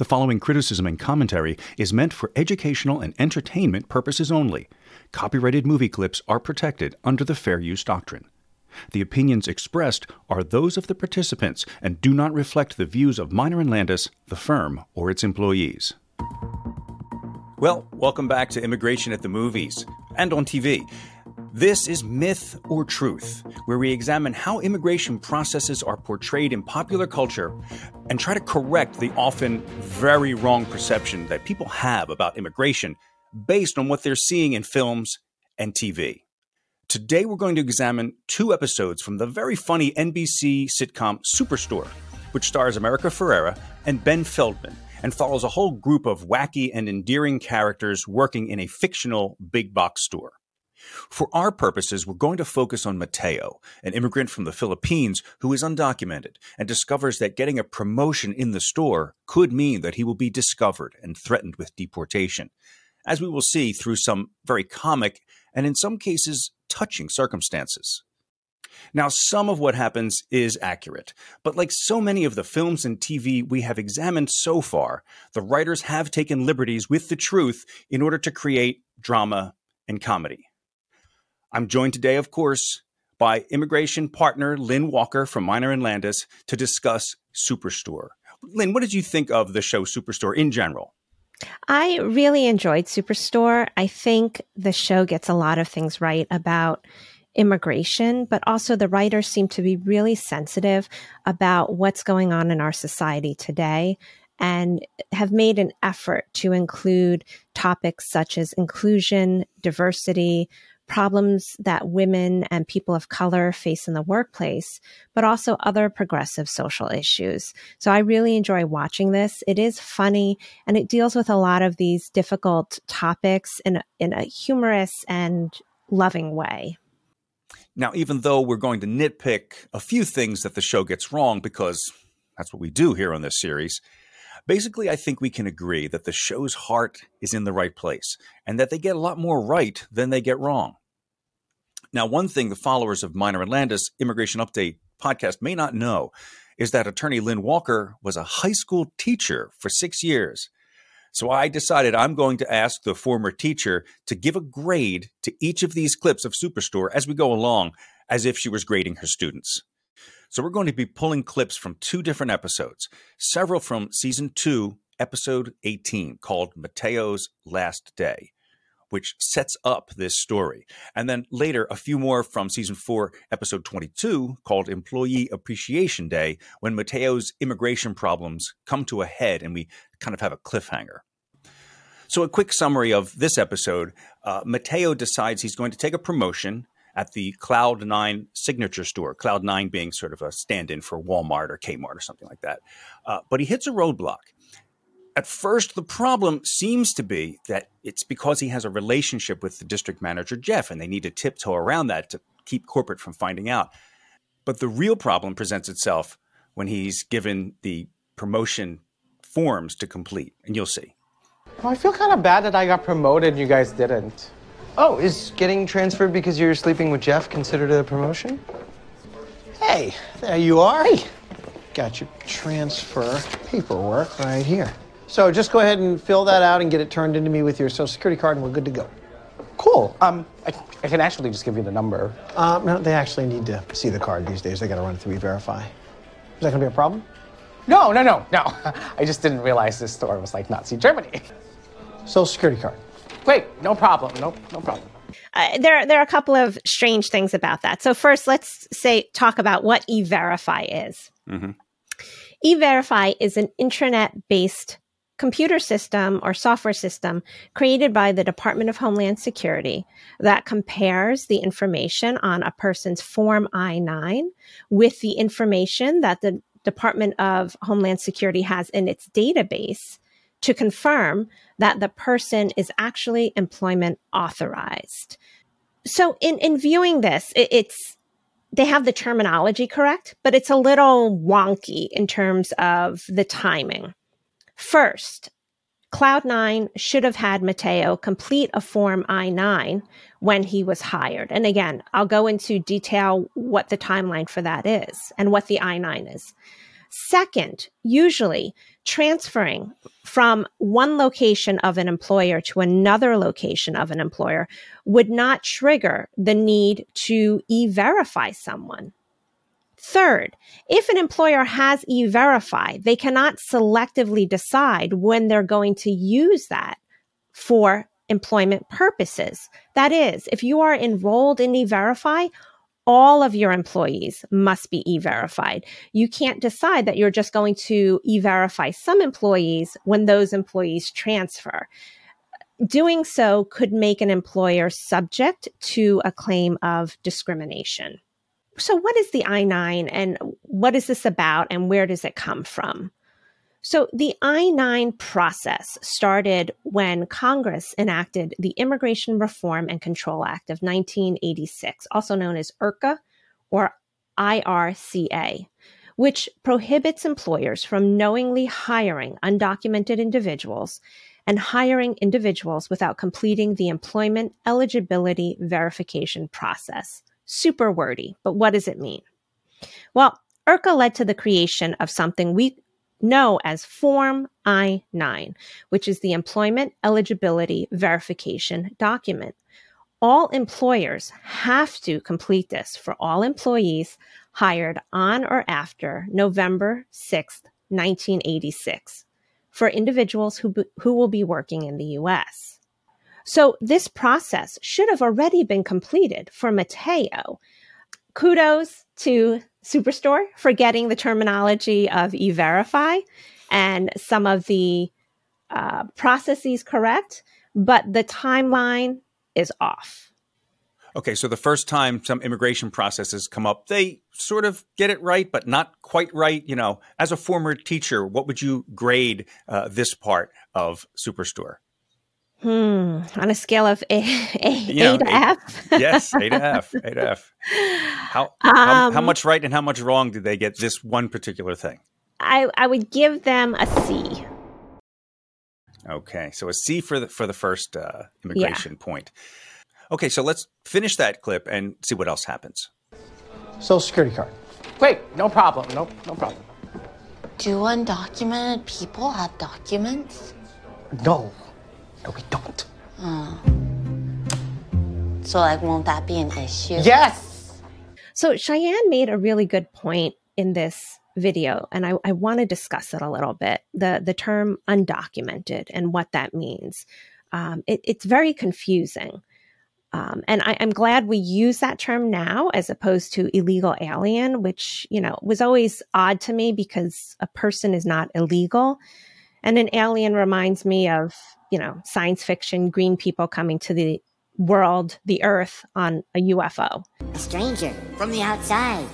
The following criticism and commentary is meant for educational and entertainment purposes only. Copyrighted movie clips are protected under the Fair Use Doctrine. The opinions expressed are those of the participants and do not reflect the views of Miner and Landis, the firm, or its employees. Well, welcome back to Immigration at the Movies and on TV. This is Myth or Truth, where we examine how immigration processes are portrayed in popular culture and try to correct the often very wrong perception that people have about immigration based on what they're seeing in films and TV. Today, we're going to examine two episodes from the very funny NBC sitcom Superstore, which stars America Ferrera and Ben Feldman and follows a whole group of wacky and endearing characters working in a fictional big box store. For our purposes, we're going to focus on Mateo, an immigrant from the Philippines who is undocumented and discovers that getting a promotion in the store could mean that he will be discovered and threatened with deportation, as we will see through some very comic and in some cases touching circumstances. Now, some of what happens is accurate, but like so many of the films and TV we have examined so far, the writers have taken liberties with the truth in order to create drama and comedy. I'm joined today, of course, by immigration partner Lynn Walker from Miner and Landis to discuss Superstore. Lynn, what did you think of the show Superstore in general? I really enjoyed Superstore. I think the show gets a lot of things right about immigration, but also the writers seem to be really sensitive about what's going on in our society today and have made an effort to include topics such as inclusion, diversity, problems that women and people of color face in the workplace, but also other progressive social issues. So I really enjoy watching this. It is funny and it deals with a lot of these difficult topics in a, in a humorous and loving way. Now, even though we're going to nitpick a few things that the show gets wrong, because that's what we do here on this series, basically, I think we can agree that the show's heart is in the right place and that they get a lot more right than they get wrong. Now, one thing the followers of Minor and Landis Immigration Update podcast may not know is that attorney Lynn Walker was a high school teacher for six years. So I decided I'm going to ask the former teacher to give a grade to each of these clips of Superstore as we go along, as if she was grading her students. So we're going to be pulling clips from two different episodes, several from season two, episode 18, called Mateo's Last Day which sets up this story. And then later, a few more from season four, episode 22, called Employee Appreciation Day, when Mateo's immigration problems come to a head and we kind of have a cliffhanger. So, a quick summary of this episode uh, Mateo decides he's going to take a promotion at the Cloud9 signature store, Cloud9 being sort of a stand in for Walmart or Kmart or something like that. Uh, but he hits a roadblock at first, the problem seems to be that it's because he has a relationship with the district manager, Jeff, and they need to tiptoe around that to keep corporate from finding out. But the real problem presents itself when he's given the promotion forms to complete, and you'll see. Well, I feel kind of bad that I got promoted and you guys didn't. Oh, is getting transferred because you're sleeping with Jeff considered a promotion? Hey, there you are. Hey. Got your transfer paperwork right here. So just go ahead and fill that out and get it turned into me with your social security card, and we're good to go. Cool. Um, I, I can actually just give you the number. Um, no, they actually need to see the card these days. They got to run it through E-Verify. Is that going to be a problem? No, no, no, no. I just didn't realize this store was like Nazi Germany. Social security card. Great, no problem. No, no problem. Uh, there, there are a couple of strange things about that. So first, let's say talk about what E-Verify is. Mm-hmm. E-Verify is an intranet-based computer system or software system created by the Department of Homeland Security that compares the information on a person's Form I 9 with the information that the Department of Homeland Security has in its database to confirm that the person is actually employment authorized. So, in, in viewing this, it, it's they have the terminology correct, but it's a little wonky in terms of the timing. First, Cloud9 should have had Mateo complete a Form I 9 when he was hired. And again, I'll go into detail what the timeline for that is and what the I 9 is. Second, usually transferring from one location of an employer to another location of an employer would not trigger the need to e-verify someone. Third, if an employer has e-verify, they cannot selectively decide when they're going to use that for employment purposes. That is, if you are enrolled in e-verify, all of your employees must be e-verified. You can't decide that you're just going to e-verify some employees when those employees transfer. Doing so could make an employer subject to a claim of discrimination. So what is the I-9 and what is this about and where does it come from? So the I 9 process started when Congress enacted the Immigration Reform and Control Act of 1986, also known as IRCA or IRCA, which prohibits employers from knowingly hiring undocumented individuals and hiring individuals without completing the employment eligibility verification process. Super wordy, but what does it mean? Well, IRCA led to the creation of something we know as Form I 9, which is the Employment Eligibility Verification document. All employers have to complete this for all employees hired on or after November 6th, 1986, for individuals who, who will be working in the US. So this process should have already been completed for Mateo. Kudos to Superstore for getting the terminology of e-verify and some of the uh, processes correct, but the timeline is off. Okay, so the first time some immigration processes come up, they sort of get it right, but not quite right. You know, as a former teacher, what would you grade uh, this part of Superstore? Hmm. On a scale of A, a, a to F? yes, A to F. A to F. How, um, how, how um, much right and how much wrong did they get this one particular thing? I, I would give them a C. Okay, so a C for the for the first uh, immigration yeah. point. Okay, so let's finish that clip and see what else happens. Social security card. Great, no problem. No, no problem. Do undocumented people have documents? No. No, we don't. Uh, so, like, won't that be an issue? Yes. So, Cheyenne made a really good point in this video, and I, I want to discuss it a little bit. The the term undocumented and what that means. Um, it, it's very confusing. Um, and I, am glad we use that term now as opposed to illegal alien, which, you know, was always odd to me because a person is not illegal. And an alien reminds me of you know, science fiction, green people coming to the world, the earth on a UFO. A stranger from the outside.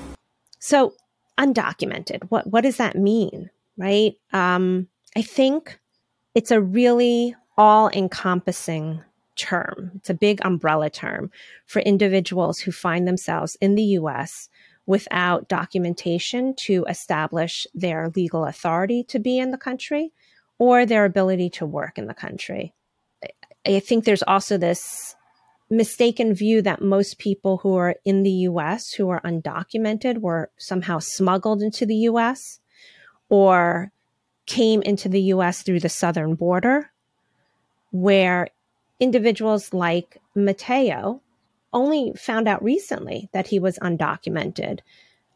So undocumented. What what does that mean? Right? Um, I think it's a really all encompassing term. It's a big umbrella term for individuals who find themselves in the US without documentation to establish their legal authority to be in the country or their ability to work in the country. I think there's also this mistaken view that most people who are in the US who are undocumented were somehow smuggled into the US or came into the US through the southern border, where individuals like Mateo only found out recently that he was undocumented.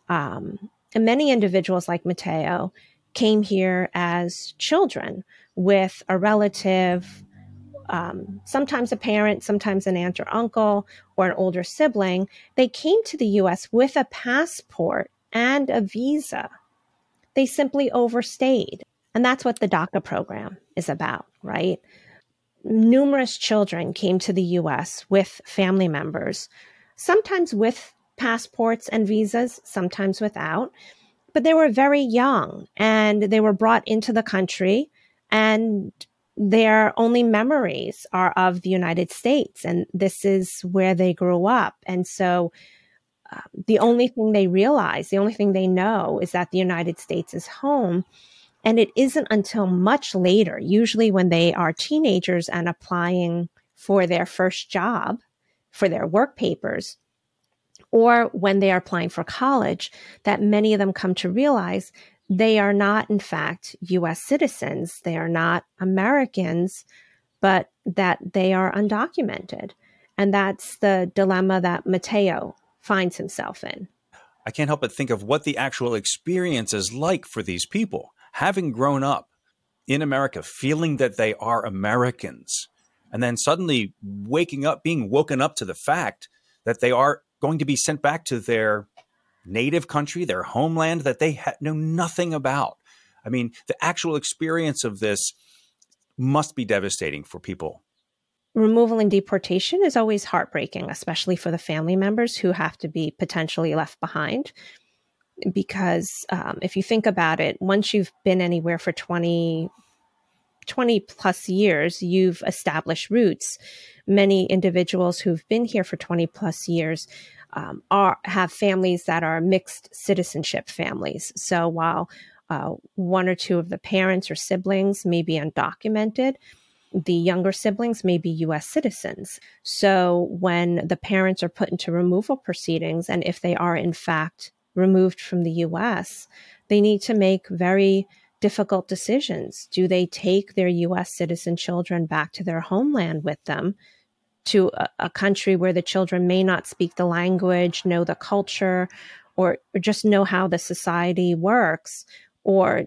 Um, and many individuals like Mateo came here as children with a relative, um, sometimes a parent, sometimes an aunt or uncle, or an older sibling. They came to the US with a passport and a visa. They simply overstayed. And that's what the DACA program is about, right? Numerous children came to the US with family members, sometimes with passports and visas, sometimes without but they were very young and they were brought into the country and their only memories are of the United States and this is where they grew up. And so uh, the only thing they realize, the only thing they know is that the United States is home. And it isn't until much later, usually when they are teenagers and applying for their first job, for their work papers, or when they are applying for college, that many of them come to realize they are not, in fact, US citizens. They are not Americans, but that they are undocumented. And that's the dilemma that Mateo finds himself in. I can't help but think of what the actual experience is like for these people, having grown up in America, feeling that they are Americans, and then suddenly waking up, being woken up to the fact that they are going to be sent back to their native country, their homeland that they ha- know nothing about. I mean, the actual experience of this must be devastating for people. Removal and deportation is always heartbreaking, especially for the family members who have to be potentially left behind. Because um, if you think about it, once you've been anywhere for 20, 20 plus years, you've established roots. Many individuals who've been here for 20 plus years um, are have families that are mixed citizenship families. So while uh, one or two of the parents or siblings may be undocumented, the younger siblings may be US citizens. So when the parents are put into removal proceedings, and if they are in fact removed from the US, they need to make very difficult decisions. Do they take their US citizen children back to their homeland with them? to a, a, country where the children may not speak the language, know the culture, or, or just know how the society works? Or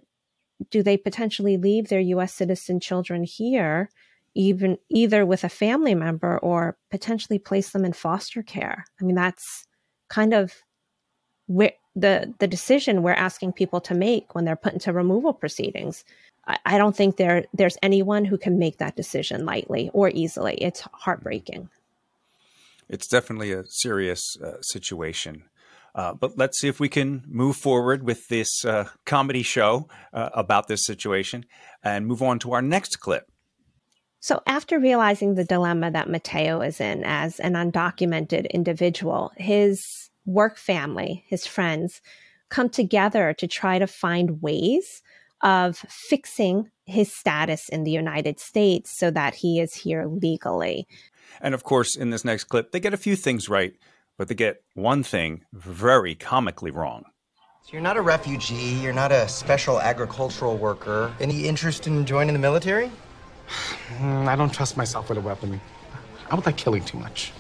do they potentially leave their US citizen children here, even either with a family member or potentially place them in foster care? I mean, that's kind of where the the decision we're asking people to make when they're put into removal proceedings. I, don't think there there's anyone who can make that decision lightly or easily. It's heartbreaking. It's definitely a serious uh, situation. Uh, but let's see if we can move forward with this uh, comedy show uh, about this situation and move on to our next clip. So, after realizing the dilemma that Mateo is in as an undocumented individual, his work family, his friends, come together to try to find ways of fixing his status in the United States so that he is here legally. And of course, in this next clip, they get a few things right, but they get one thing very comically wrong. So you're not a refugee, you're not a special agricultural worker. Any interest in joining the military? Hmm, I don't trust myself with a weapon. I would like killing too much.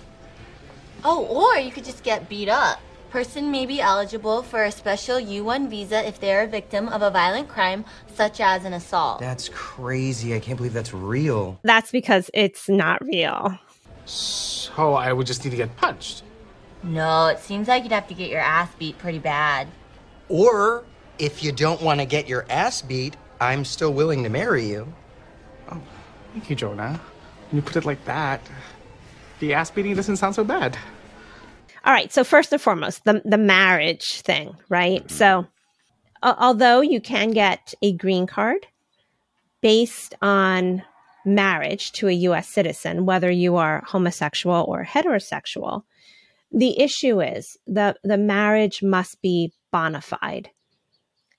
Oh, or you could just get beat up person may be eligible for a special U1 visa if they're a victim of a violent crime, such as an assault. That's crazy. I can't believe that's real. That's because it's not real. So I would just need to get punched. No, it seems like you'd have to get your ass beat pretty bad. Or, if you don't want to get your ass beat, I'm still willing to marry you. Oh, thank you, Jonah. When you put it like that, the ass beating doesn't sound so bad. All right. So first and foremost, the the marriage thing, right? Mm-hmm. So uh, although you can get a green card based on marriage to a US citizen, whether you are homosexual or heterosexual, the issue is the the marriage must be bona fide.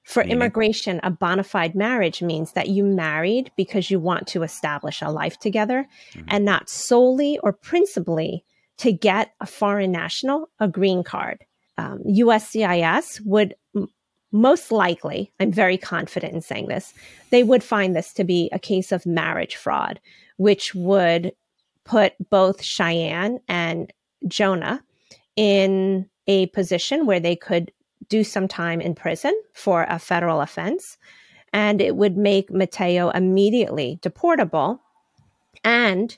For mm-hmm. immigration, a bona fide marriage means that you married because you want to establish a life together mm-hmm. and not solely or principally to get a foreign national a green card. Um, USCIS would m- most likely, I'm very confident in saying this, they would find this to be a case of marriage fraud, which would put both Cheyenne and Jonah in a position where they could do some time in prison for a federal offense. And it would make Mateo immediately deportable. And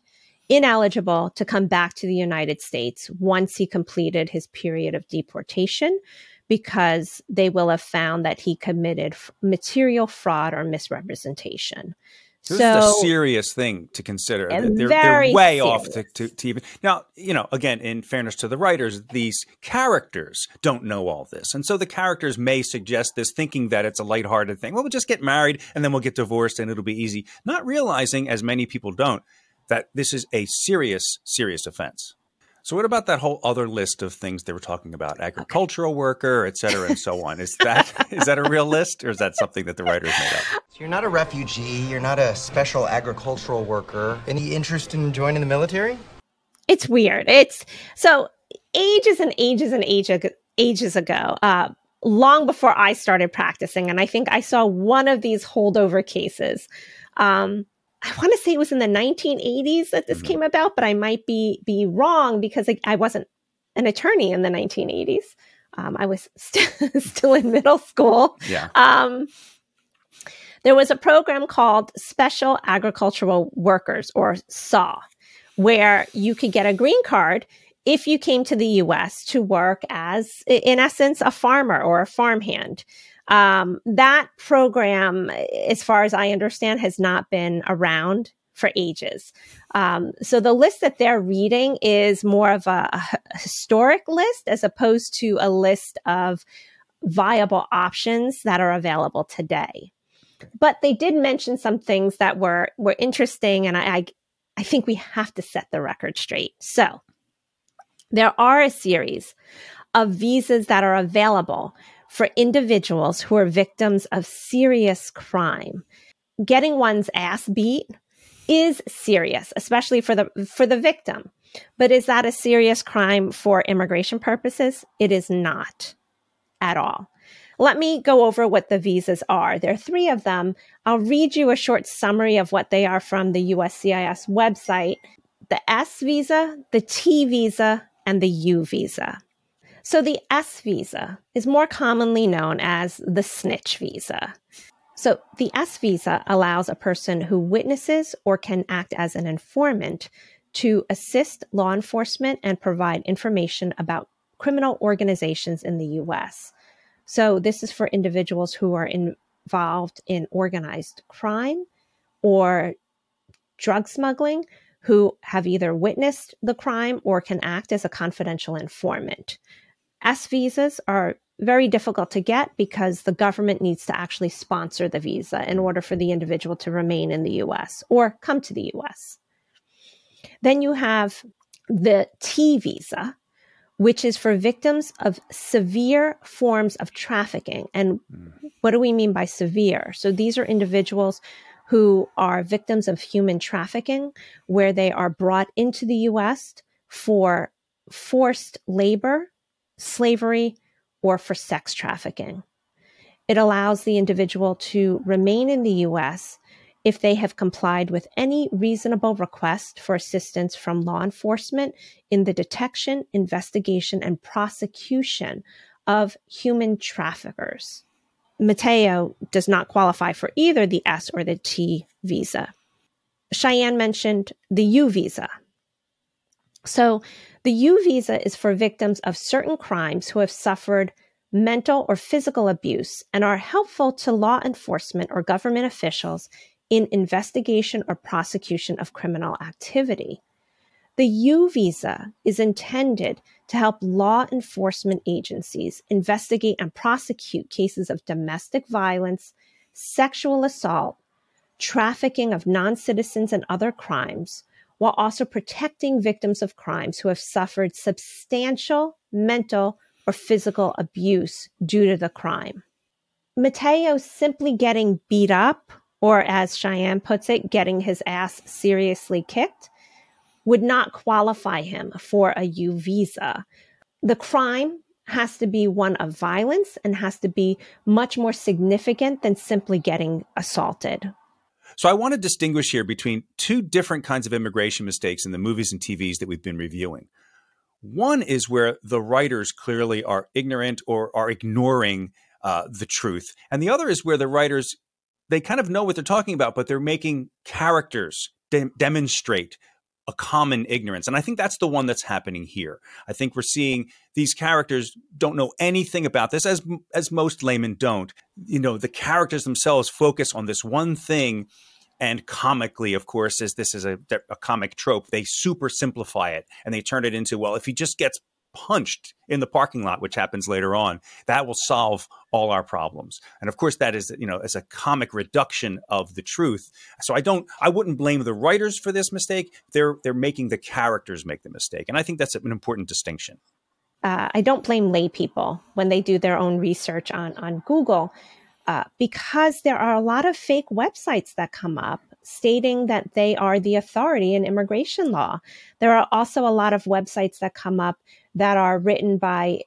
ineligible to come back to the United States once he completed his period of deportation because they will have found that he committed material fraud or misrepresentation. This so, is a serious thing to consider. They're, they're way serious. off to, to, to, even now. You know, again, in fairness to the writers, these characters don't know all this, and so the characters may suggest this, thinking that it's a lighthearted thing. Well, we'll just get married and then we'll get divorced and it'll be easy. Not realizing, as many people don't, that this is a serious, serious offense. So what about that whole other list of things they were talking about? Agricultural okay. worker, et cetera, and so on. Is that is that a real list or is that something that the writers made up? So you're not a refugee, you're not a special agricultural worker. Any interest in joining the military? It's weird. It's so ages and ages and ages ages ago, uh, long before I started practicing. And I think I saw one of these holdover cases. Um, I want to say it was in the 1980s that this mm-hmm. came about, but I might be be wrong because I, I wasn't an attorney in the 1980s. Um, I was st- still in middle school. Yeah. Um, there was a program called Special Agricultural Workers, or SAW, where you could get a green card if you came to the US to work as, in essence, a farmer or a farmhand. Um, that program, as far as I understand, has not been around for ages. Um, so the list that they're reading is more of a, historic list as opposed to a list of viable options that are available today. But they did mention some things that were were interesting, and I, I I think we have to set the record straight. So there are a series of visas that are available for individuals who are victims of serious crime. Getting one's ass beat is serious, especially for the for the victim. But is that a serious crime for immigration purposes? It is not at all. Let me go over what the visas are. There are three of them. I'll read you a short summary of what they are from the USCIS website the S visa, the T visa, and the U visa. So the S visa is more commonly known as the snitch visa. So the S visa allows a person who witnesses or can act as an informant to assist law enforcement and provide information about criminal organizations in the US. So this is for individuals who are involved in organized crime or drug smuggling who have either witnessed the crime or can act as a confidential informant. S visas are very difficult to get because the government needs to actually sponsor the visa in order for the individual to remain in the US or come to the US. Then you have the T visa, which is for victims of severe forms of trafficking. And hmm. what do we mean by severe? So these are individuals who are victims of human trafficking, where they are brought into the US for forced labor, slavery, or for sex trafficking. It allows the individual to remain in the US if they have complied with any reasonable request for assistance from law enforcement in the detection, investigation, and prosecution of human traffickers. Mateo does not qualify for either the S or the T visa. Cheyenne mentioned the U visa. So, the U visa is for victims of certain crimes who have suffered mental or physical abuse and are helpful to law enforcement or government officials in investigation or prosecution of criminal activity. The U visa is intended to help law enforcement agencies investigate and prosecute cases of domestic violence, sexual assault, trafficking of non citizens, and other crimes, while also protecting victims of crimes who have suffered substantial mental or physical abuse due to the crime. Mateo simply getting beat up, or as Cheyenne puts it, getting his ass seriously kicked, would not qualify him for a U visa. The crime has to be one of violence and has to be much more significant than simply getting assaulted. So I want to distinguish here between two different kinds of immigration mistakes in the movies and TVs that we've been reviewing. One is where the writers clearly are ignorant or are ignoring uh, the truth, and the other is where the writers they kind of know what they're talking about, but they're making characters de- demonstrate a common ignorance. And I think that's the one that's happening here. I think we're seeing these characters don't know anything about this as as most laymen don't. You know, the characters themselves focus on this one thing and comically, of course, as this is a, a comic trope, they super simplify it and they turn it into, well, if he just gets punched in the parking lot, which happens later on, that will solve all our problems. And of course, that is you know as a comic reduction of the truth. So I don't, I wouldn't blame the writers for this mistake. They're they're making the characters make the mistake, and I think that's an important distinction. Uh, I don't blame lay people when they do their own research on on Google. Uh, because there are a lot of fake websites that come up stating that they are the authority in immigration law. There are also a lot of websites that come up that are written by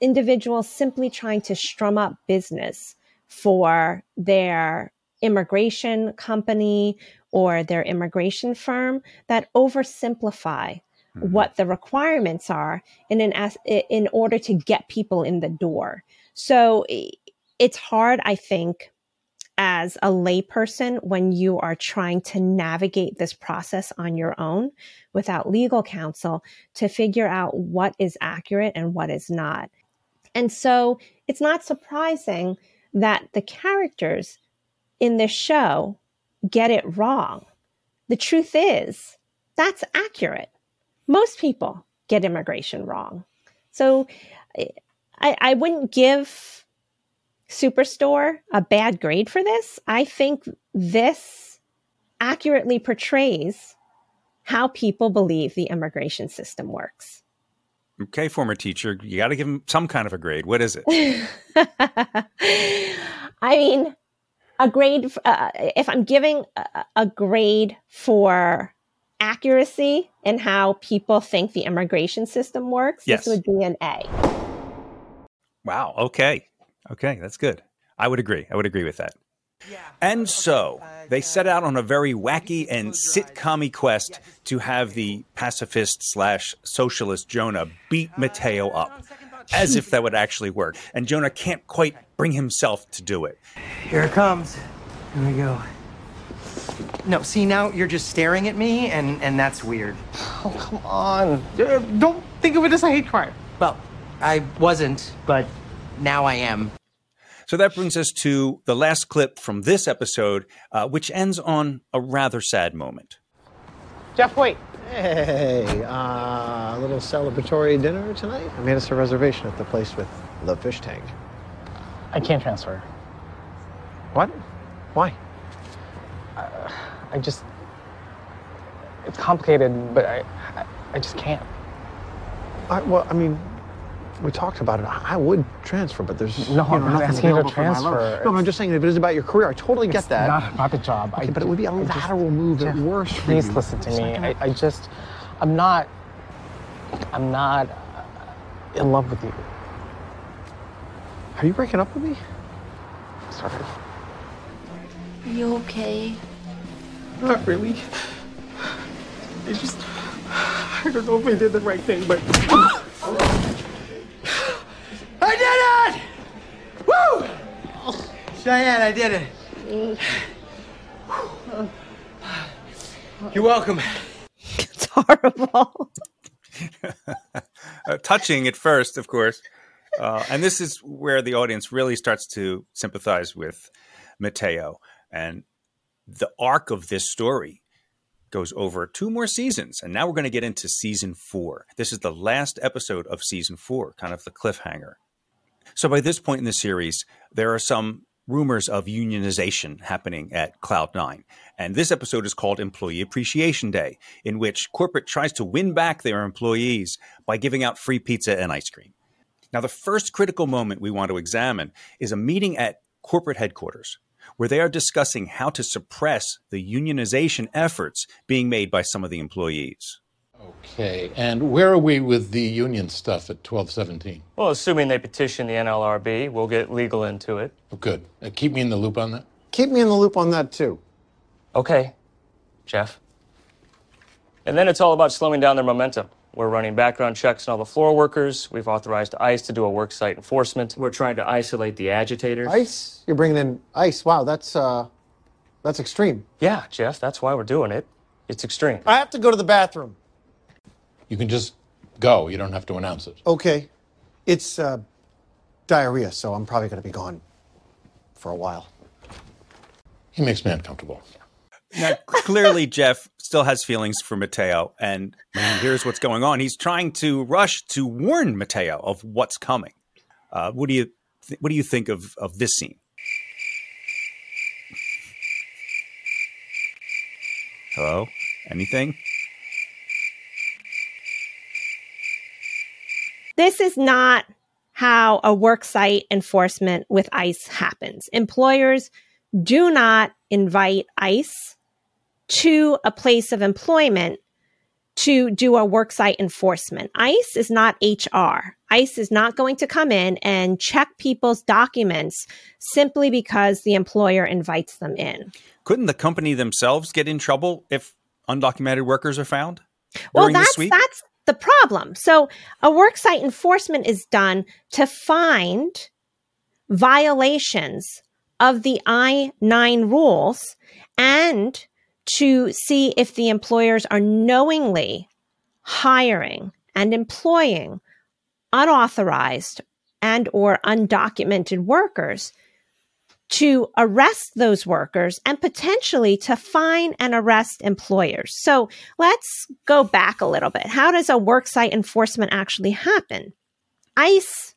individuals simply trying to strum up business for their immigration company or their immigration firm that oversimplify mm-hmm. what the requirements are in an in order to get people in the door. So it's hard, I think, as a layperson when you are trying to navigate this process on your own without legal counsel to figure out what is accurate and what is not. And so it's not surprising that the characters in this show get it wrong. The truth is, that's accurate. Most people get immigration wrong. So I, I wouldn't give Superstore a bad grade for this. I think this accurately portrays how people believe the immigration system works. Okay, former teacher, you got to give him some kind of a grade. What is it? I mean, a grade, uh, if I'm giving a, a grade for accuracy and how people think the immigration system works, yes. this would be an A. Wow. Okay. Okay, that's good. I would agree. I would agree with that. And so they set out on a very wacky and sitcom quest to have the pacifist slash socialist Jonah beat Mateo up, as if that would actually work. And Jonah can't quite bring himself to do it. Here it comes. Here we go. No, see now you're just staring at me, and and that's weird. Oh come on! Uh, don't think of it as a hate crime. Well, I wasn't, but now I am. So that brings us to the last clip from this episode, uh, which ends on a rather sad moment. Jeff, wait. Hey, uh, a little celebratory dinner tonight? I made us a reservation at the place with the fish tank. I can't transfer. What? Why? Uh, I just. It's complicated, but I, I, I just can't. I, well, I mean, we talked about it. I would transfer, but there's no, you know, I'm not asking you to transfer. No, I'm just saying if it is about your career, I totally get that. Not about the job. Okay, I, but it would be a lateral move at worst. Please listen to me. I, I just, I'm not, I'm not in love with you. Are you breaking up with me? Sorry. You okay? Not really. It's just, I don't know if I did the right thing, but. I did it! Woo! Cheyenne, I did it. You're welcome. It's horrible. uh, touching at first, of course. Uh, and this is where the audience really starts to sympathize with Mateo. And the arc of this story goes over two more seasons. And now we're going to get into season four. This is the last episode of season four, kind of the cliffhanger. So by this point in the series, there are some rumors of unionization happening at Cloud9. And this episode is called Employee Appreciation Day, in which corporate tries to win back their employees by giving out free pizza and ice cream. Now, the first critical moment we want to examine is a meeting at corporate headquarters where they are discussing how to suppress the unionization efforts being made by some of the employees. Okay, and where are we with the union stuff at 1217? Well, assuming they petition the NLRB, we'll get legal into it. Oh, good. Uh, keep me in the loop on that. Keep me in the loop on that, too. Okay, Jeff. And then it's all about slowing down their momentum. We're running background checks on all the floor workers. We've authorized ICE to do a worksite enforcement. We're trying to isolate the agitators. ICE? You're bringing in ICE? Wow, that's uh, that's extreme. Yeah, Jeff. That's why we're doing it. It's extreme. I have to go to the bathroom. You can just go. You don't have to announce it. Okay. It's uh, diarrhea, so I'm probably going to be gone for a while. He makes me uncomfortable. Now, clearly, Jeff still has feelings for Mateo, and man, here's what's going on. He's trying to rush to warn Mateo of what's coming. Uh, what do you th- What do you think of of this scene? Hello, anything? This is not how a worksite enforcement with ICE happens. Employers do not invite ICE to a place of employment to do a worksite enforcement. ICE is not HR. ICE is not going to come in and check people's documents simply because the employer invites them in. Couldn't the company themselves get in trouble if undocumented workers are found? Well, that's that's the problem. So, a worksite enforcement is done to find violations of the I 9 rules and to see if the employers are knowingly hiring and employing unauthorized and or undocumented workers to arrest those workers and potentially to fine and arrest employers. So let's go back a little bit. How does a worksite enforcement actually happen? ICE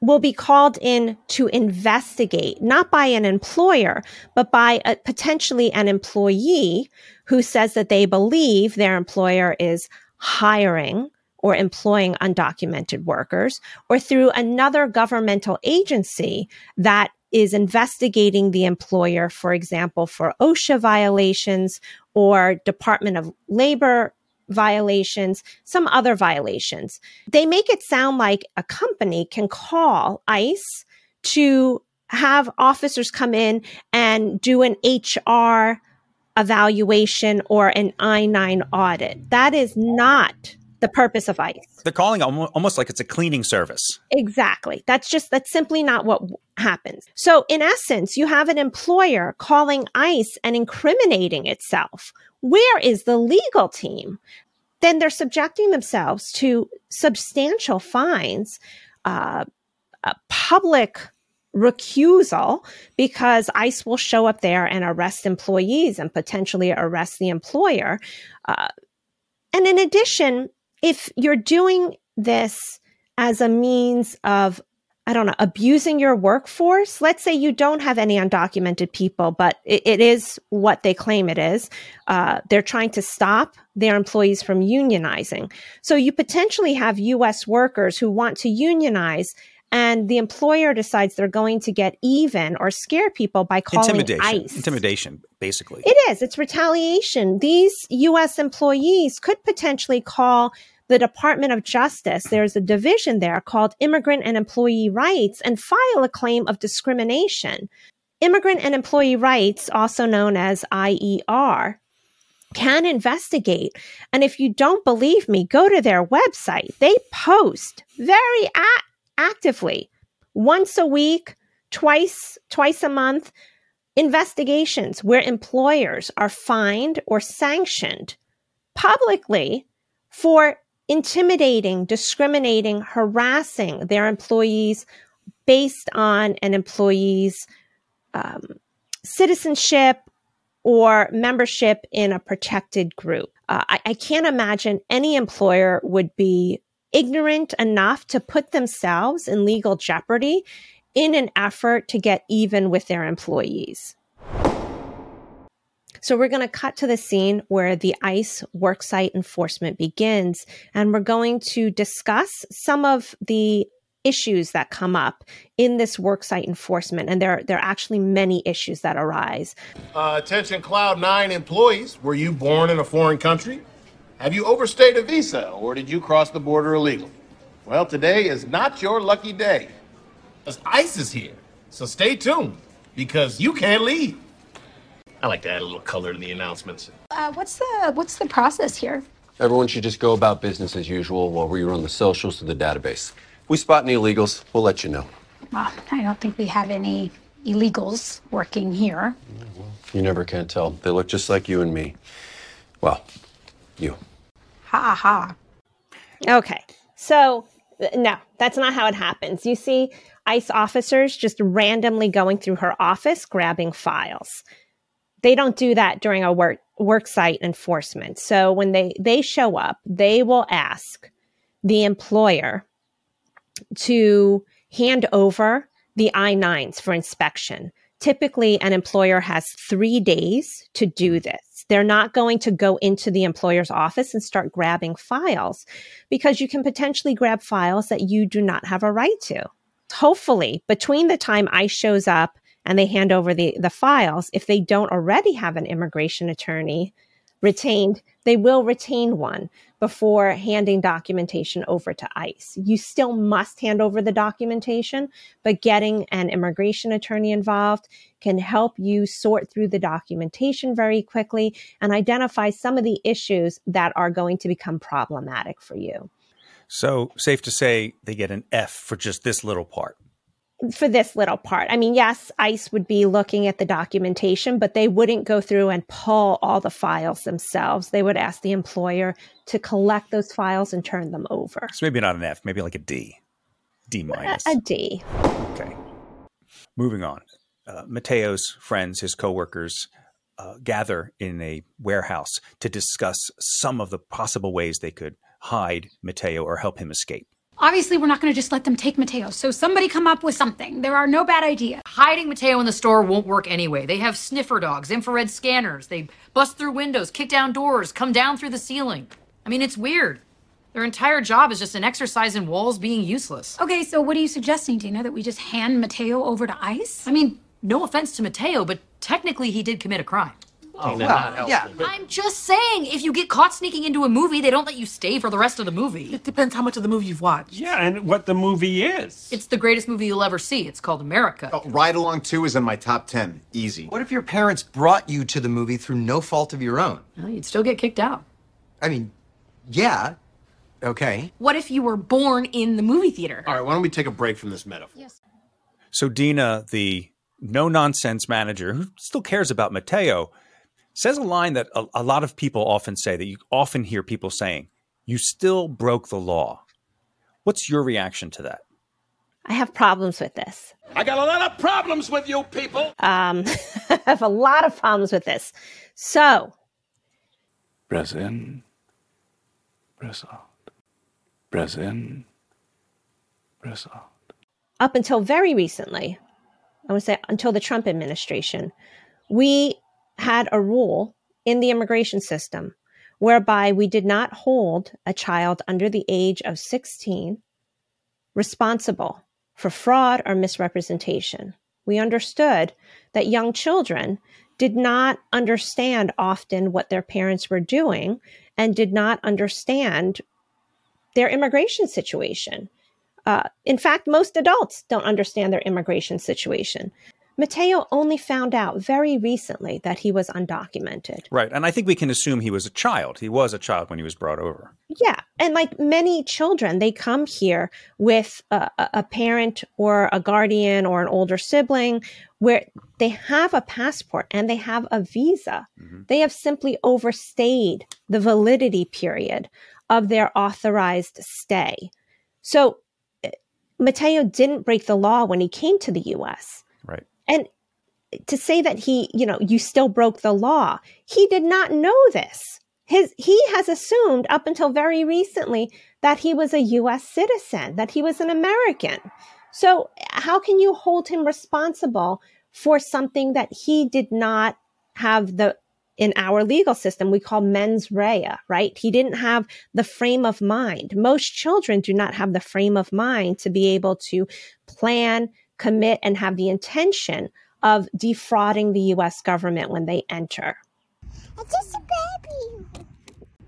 will be called in to investigate, not by an employer, but by a, potentially an employee who says that they believe their employer is hiring or employing undocumented workers, or through another governmental agency that is investigating the employer, for example, for OSHA violations or Department of Labor violations, some other violations. They make it sound like a company can call ICE to have officers come in and do an HR evaluation or an I 9 audit. That is not the purpose of ICE. They're calling almost like it's a cleaning service. Exactly. That's just, that's simply not what happens. So, in essence, you have an employer calling ICE and incriminating itself. Where is the legal team? Then they're subjecting themselves to substantial fines, uh, public recusal because ICE will show up there and arrest employees and potentially arrest the employer. Uh, and in addition, if you're doing this as a means of I don't know, abusing your workforce. Let's say you don't have any undocumented people, but it, it is what they claim it is. Uh, they're trying to stop their employees from unionizing. So you potentially have US workers who want to unionize and the employer decides they're going to get even or scare people by calling intimidation. ICE. Intimidation, basically. It is. It's retaliation. These U.S. employees could potentially call the Department of Justice. There's a division there called Immigrant and Employee Rights and file a claim of discrimination. Immigrant and Employee Rights, also known as IER, can investigate. And if you don't believe me, go to their website. They post very actively once a week, twice, twice a month, investigations where employers are fined or sanctioned publicly for intimidating, discriminating, harassing their employees based on an employee's um, citizenship or membership in a protected group. Uh, I, I can't imagine any employer would be ignorant enough to put themselves in legal jeopardy in an effort to get even with their employees. So we're going to cut to the scene where the ICE worksite enforcement begins, and we're going to discuss some of the issues that come up in this worksite enforcement. And there, there are actually many issues that arise. Uh, attention, Cloud Nine employees. Were you born in a foreign country? Have you overstayed a visa or did you cross the border illegally? Well, today is not your lucky day. Because ICE is here. So stay tuned because you can't leave. I like to add a little color to the announcements. Uh, what's the what's the process here? Everyone should just go about business as usual while we run the socials to the database. If we spot any illegals, we'll let you know. Well, I don't think we have any illegals working here. You never can tell. They look just like you and me. Well, you. Ha ha. Okay. So, no, that's not how it happens. You see ICE officers just randomly going through her office grabbing files they don't do that during a work work site enforcement. So when they they show up, they will ask the employer to hand over the I-9s for inspection. Typically, an employer has three days to do mm-hmm. this. They're not going to go into the employer's office and start grabbing files because you can potentially grab files that you do not have a right to. Hopefully, between the time ICE shows up and they hand over the, the files, if they don't already have an immigration attorney retained, they will retain one before handing documentation over to ICE. You still must hand over the documentation, but getting an immigration attorney involved can help you sort through the documentation very quickly and identify some of the issues that are going to become problematic for you. So, safe to say they get an F for just this little part for this little part. I mean, yes, ICE would be looking at the documentation, but they wouldn't go through and pull all the files themselves. They would ask the employer to collect those files and turn them over. So maybe not an F, maybe like a D. D minus. A, a D. Okay. Moving on. Uh, Mateo's friends, his coworkers, uh, gather in a warehouse to discuss some of the possible ways they could hide Mateo or help him escape. Obviously, we're not going to just let them take Mateo, so somebody come up with something. There are no bad ideas. Hiding Mateo in the store won't work anyway. They have sniffer dogs, infrared scanners. They bust through windows, kick down doors, come down through the ceiling. I mean, it's weird. Their entire job is just an exercise in walls being useless. Okay, so what are you suggesting, Dina? That we just hand Mateo over to ICE? I mean, no offense to Mateo, but technically he did commit a crime. Oh, well, yeah. I'm just saying, if you get caught sneaking into a movie, they don't let you stay for the rest of the movie. It depends how much of the movie you've watched. Yeah, and what the movie is. It's the greatest movie you'll ever see. It's called America. Oh, Ride Along 2 is in my top 10. Easy. What if your parents brought you to the movie through no fault of your own? Well, you'd still get kicked out. I mean, yeah. Okay. What if you were born in the movie theater? All right, why don't we take a break from this metaphor? Yes. So Dina, the no nonsense manager who still cares about Mateo, says a line that a, a, lot of people often say that you often hear people saying, You still broke the law. What's your reaction to that? I have problems with this. I got a lot of problems with you people. Um, I have a lot of problems with this. So, press in, press out, press in, press out. Up until very recently, I would say until the Trump administration, we had a rule in the immigration system whereby we did not hold a child under the age of 16 responsible for fraud or misrepresentation. We understood that young children did not understand often what their parents were doing and did not understand their immigration situation. Uh, in fact, most adults don't understand their immigration situation. Mateo only found out very recently that he was undocumented. Right. And I think we can assume he was a child. He was a child when he was brought over. Yeah. And like many children, they come here with a, a parent or a guardian or an older sibling where they have a passport and they have a visa. Mm-hmm. They have simply overstayed the validity period of their authorized stay. So Mateo didn't break the law when he came to the US. Right. And to say that he, you know, you still broke the law, he did not know this. His, he has assumed up until very recently that he was a US citizen, that he was an American. So how can you hold him responsible for something that he did not have the in our legal system we call mens rea, right? He didn't have the frame of mind. Most children do not have the frame of mind to be able to plan, commit and have the intention of defrauding the US government when they enter. It's just a baby.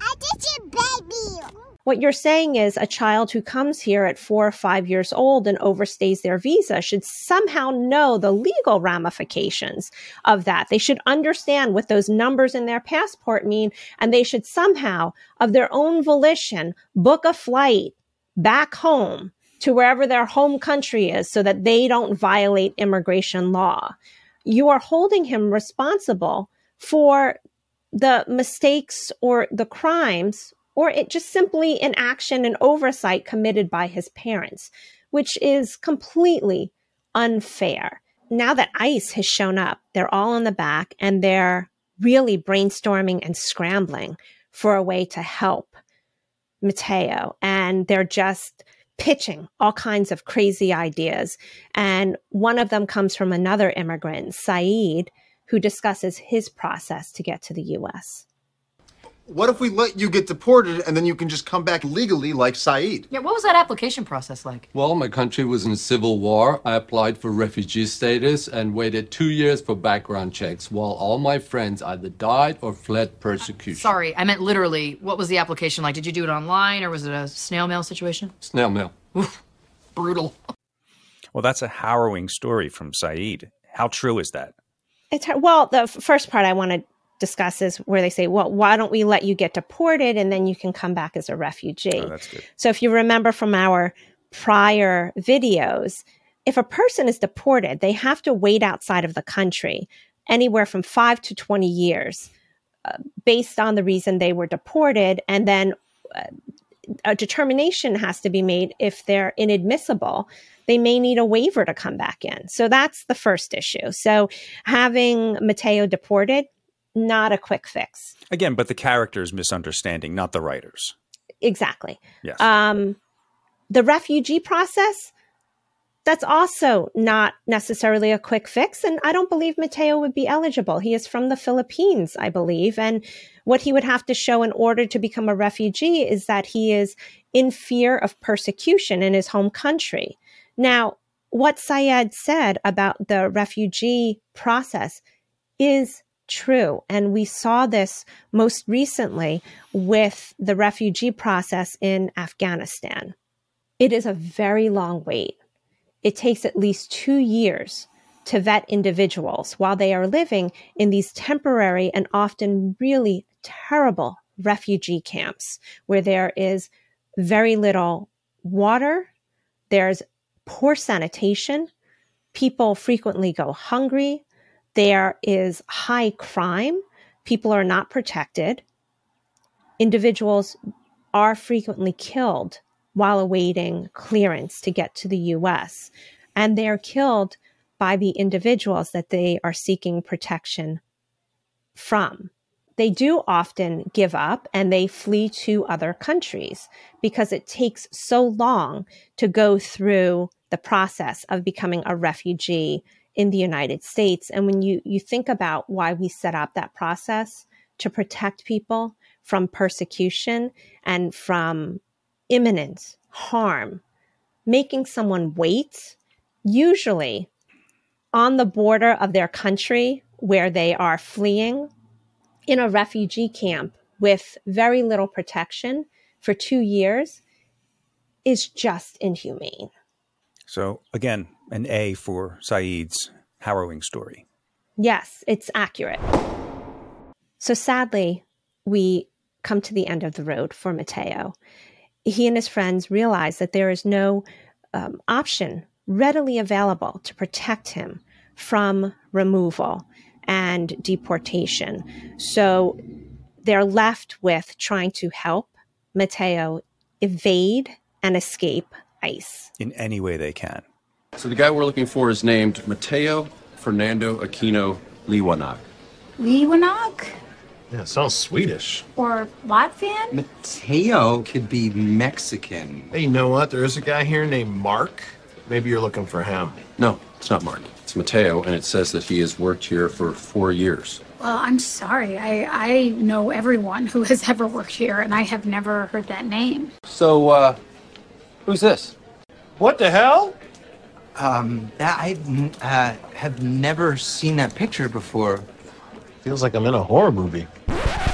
I just a baby. What you're saying is a child who comes here at four or five years old and overstays their visa should somehow know the legal ramifications of that. They should understand what those numbers in their passport mean, and they should somehow, of their own volition, book a flight back home to wherever their home country is so that they don't violate immigration law. You are holding him responsible for the mistakes or the crimes or it just simply an action and oversight committed by his parents, which is completely unfair. Now that ICE has shown up, they're all in the back and they're really brainstorming and scrambling for a way to help Mateo. And they're just pitching all kinds of crazy ideas. And one of them comes from another immigrant, Saeed, who discusses his process to get to the US. What if we let you get deported and then you can just come back legally like Saeed? Yeah, what was that application process like? Well, my country was in a civil war. I applied for refugee status and waited two years for background checks while all my friends either died or fled persecution. Uh, sorry, I meant literally. What was the application like? Did you do it online or was it a snail mail situation? Snail mail. Oof, brutal. Well, that's a harrowing story from Saeed. How true is that? It's hard. well, the first part I want to discuss is where they say, well, why don't we let you get deported and then you can come back as a refugee? Oh. So if you remember from our prior videos, if a person is deported, they have to wait outside of the country anywhere from five to 20 years uh, based on the reason they were deported. And then uh, a determination has to be made if they're inadmissible. They may need a waiver to come back in. So that's the first issue. So having Mateo deported, not a quick fix. Again, but the character's misunderstanding, not the writers. Exactly. Yes. Um, the refugee process, that's also not necessarily a quick fix. And I don't believe Mateo would be eligible. He is from the Philippines, I believe. And what he would have to show in order to become a refugee is that he is in fear of persecution in his home country. Now, what Saeed said about the refugee process is true. And we saw this most recently with the refugee process in Afghanistan. It is a very long wait. It takes at least two years to vet individuals while they are living in these temporary and often really terrible refugee camps where there is very little water, there's poor sanitation, people frequently go hungry, there is high crime. People are not protected. Individuals are frequently killed while awaiting clearance to get to the US. And they are killed by the individuals that they are seeking protection from. They do often give up and they flee to other countries because it takes so long to go through the process of becoming a refugee in the United States. And when you, you think about why we set up that process to protect people from persecution and from imminent harm, making someone wait, usually on the border of their country where they are fleeing in a refugee camp with very little protection for two years is just inhumane. So, again, an A for Saeed's harrowing story. Yes, it's accurate. So sadly, we come to the end of the road for Mateo. He and his friends realize that there is no um, option readily available to protect him from removal and deportation. So they're left with trying to help Mateo evade and escape ICE. In any way they can. So the guy we're looking for is named Mateo Fernando Aquino Liwanag. Leeuwenhoek? Yeah, sounds Swedish. Or Latvian? Mateo could be Mexican. Hey, you know what? There is a guy here named Mark. Maybe you're looking for him. No, it's not Mark. It's Mateo, and it says that he has worked here for four years. Well, I'm sorry. I, I know everyone who has ever worked here, and I have never heard that name. So, uh, who's this? What the hell? Um, I uh, have never seen that picture before. Feels like I'm in a horror movie.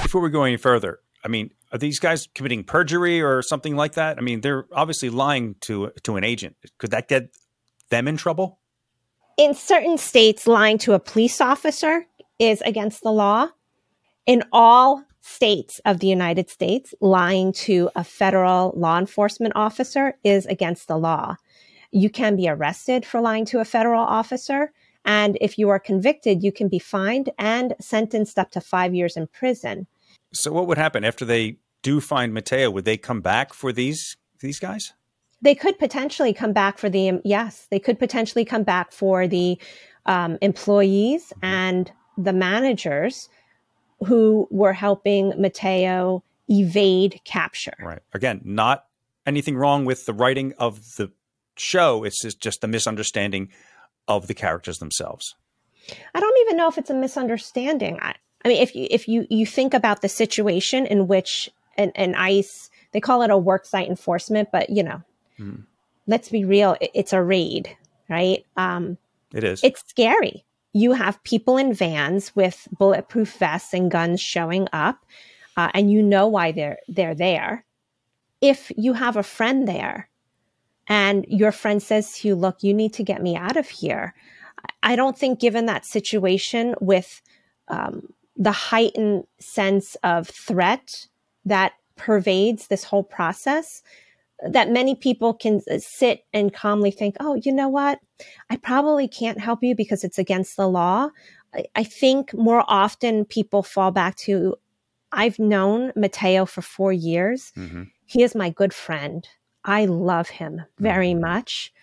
Before we go any further, I mean, are these guys committing perjury or something like that? I mean, they're obviously lying to to an agent. Could that get them in trouble? In certain states, lying to a police officer is against the law. In all states of the United States, lying to a federal law enforcement officer is against the law. You can be arrested for lying to a federal officer. And if you are convicted, you can be fined and sentenced up to five years in prison. So, what would happen after they do find Mateo? Would they come back for these these guys? They could potentially come back for the yes. They could potentially come back for the um, employees and the managers who were helping Mateo evade capture. Right. Again, not anything wrong with the writing of the show. It's just, just a misunderstanding of the characters themselves. I don't even know if it's a misunderstanding. I, I mean, if you, if you, you think about the situation in which an, an ICE, they call it a worksite enforcement, but you know, Mm. let's be real, it- it's a raid, right? Um, It is. it's scary. You have people in vans with bulletproof vests and guns showing up, uh, and you know why they're they're there. If you have a friend there, and your friend says to you, "Look, you need to get me out of here," I- don't think, given that situation with um, the heightened sense of threat that pervades this whole process, that many people can uh, sit and calmly think, oh, you know what? I probably can't help you because it's against the law. I, I think more often people fall back to, I've known Mateo for four years. He is my good friend. I love him very much.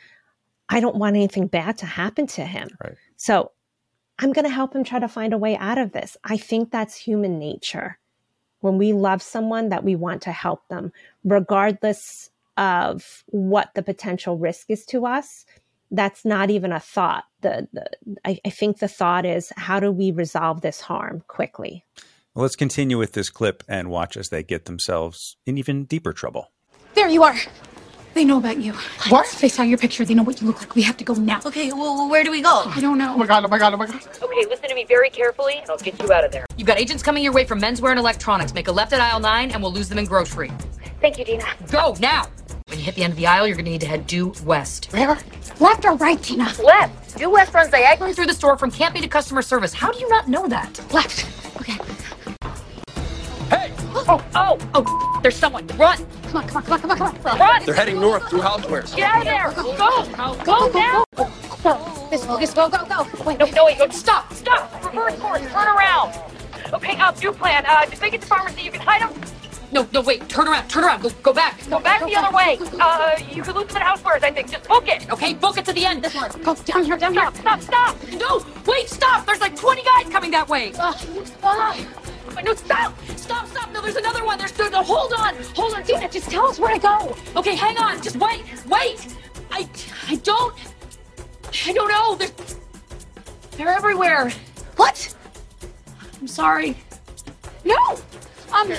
I don't want anything bad to happen to him. Right. So I'm going to help him try to find a way out of this. I think that's human nature. When we love someone, that we want to help them, regardless of what the potential risk is to us. That's not even a thought. The, the I, I think the thought is how do we resolve this harm quickly? Well, let's continue with this clip and watch as they get themselves in even deeper trouble. There you are. They know about you. What? They saw your picture. They know what you look like. We have to go now. Okay, well, where do we go? I don't know. Oh my god, oh my god, oh my god. Okay, listen to me very carefully, and I'll get you out of there. You've got agents coming your way from menswear and electronics. Make a left at aisle nine, and we'll lose them in grocery. Thank you, Dina. Go now. When you hit the end of the aisle, you're gonna need to head due west. Where? Left or right, Tina? Left. Due west runs diagonally through the store from camping to customer service. How do you not know that? Left. Okay. Hey! Oh, oh, oh! There's someone. Run! Come on, come on, come on, come on, come on. Run! They're heading north through housewares. Get out of there! Go! Go now! Go. go. This focus, go, go, go. Wait, No, no, wait, go. Stop, stop! Reverse course, turn around! Okay, uh, new plan. Uh, just make it to pharmacy. You can hide them. No, no, wait, turn around, turn around, go, go back. Go back the other way. Uh, you can lose them at housewares, I think. Just book it. Okay, book it to the end. This one. Go down here, down Stop, here. stop, stop! No, wait, stop! There's like 20 guys coming that way. Ah. Wait, no, stop! Stop, stop! No, there's another one. There's, no, hold on, hold on. Dina, just tell us where to go. Okay, hang on. Just wait, wait. I, I don't, I don't know. They're, they're everywhere. What? I'm sorry. No. Um.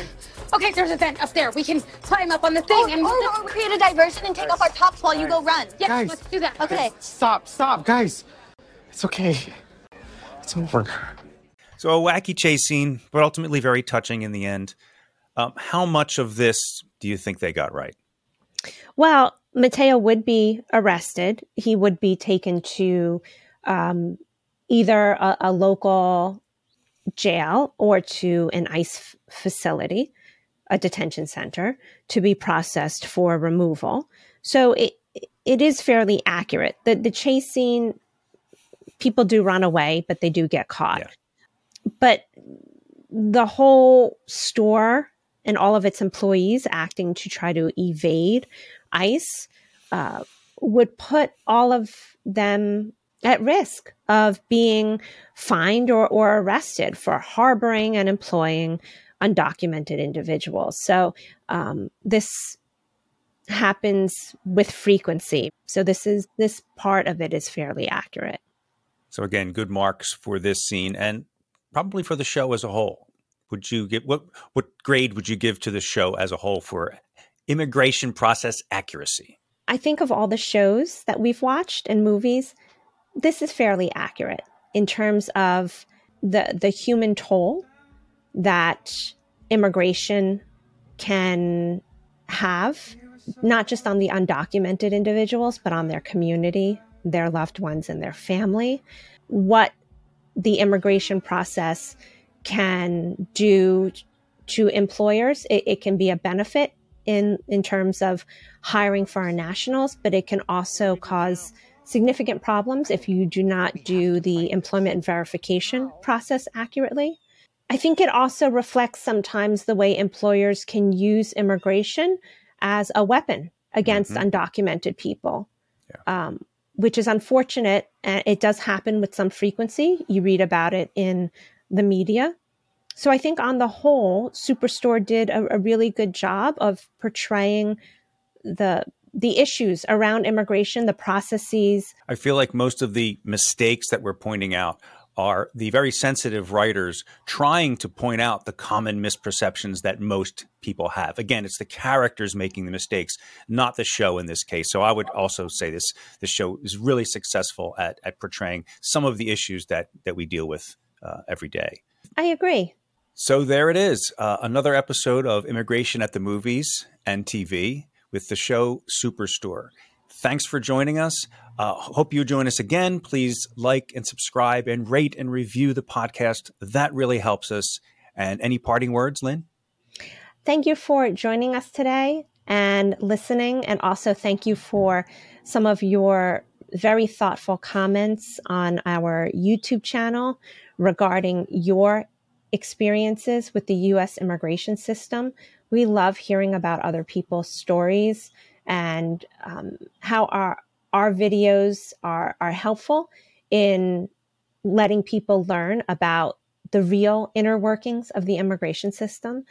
Okay, there's a vent up there. We can climb up on the thing Or, and. or, or create a diversion and take off our tops while you go run. Yes, Guys. let's do that. Okay. Stop, stop, guys. It's okay. It's over. So a wacky chase scene, but ultimately very touching in the end. Um, how much of this do you think they got right? Well, Mateo would be arrested. He would be taken to um, either a, a local jail or to an ICE f- facility, a detention center, to be processed for removal. So it it is fairly accurate. The the chase scene, people do run away, but they do get caught. But the whole store and all of its employees acting to try to evade ICE uh, would put all of them at risk of being fined or, or arrested for harboring and employing undocumented individuals. So um, this happens with frequency. So this is this part of it is fairly accurate. So again, good marks for this scene and probably for the show as a whole. Would you give what what grade would you give to the show as a whole for immigration process accuracy? I think of all the shows that we've watched and movies, this is fairly accurate in terms of the the human toll that immigration can have not just on the undocumented individuals but on their community, their loved ones and their family. What the immigration process can do to employers, it, it can be a benefit in in terms of hiring foreign nationals, but it can also cause significant problems if you do not do the employment verification process accurately. I think it also reflects sometimes the way employers can use immigration as a weapon against undocumented people, um, which is unfortunate. And it does happen with some frequency. You read about it in the media. So I think on the whole, Superstore did a, a really good job of portraying the the issues around immigration, the processes. I feel like most of the mistakes that we're pointing out are the very sensitive writers trying to point out the common misperceptions that most people have. Again, it's the characters making the mistakes, not the show in this case. So I would also say this this show is really successful at at portraying some of the issues that that we deal with uh, every day. I agree. So there it is, uh, another episode of Immigration at the Movies and TV with the show Superstore. Thanks for joining us. Uh, hope you join us again. Please like and subscribe and rate and review the podcast. That really helps us. And any parting words, Lynn? Thank you for joining us today and listening. And also thank you for some of your very thoughtful comments on our YouTube channel regarding your experiences with the US immigration system. We love hearing about other people's stories and um, how our our videos are are helpful in letting people learn about the real inner workings of the immigration system.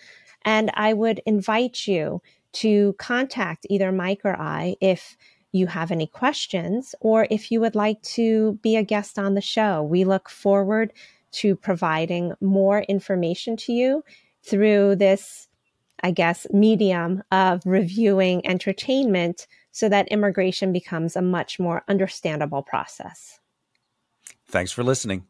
And I would invite you to contact either Mike or I if you have any questions or if you would like to be a guest on the show. We look forward to providing more information to you through this I guess, medium of reviewing entertainment so that immigration becomes a much more understandable process. Thanks for listening.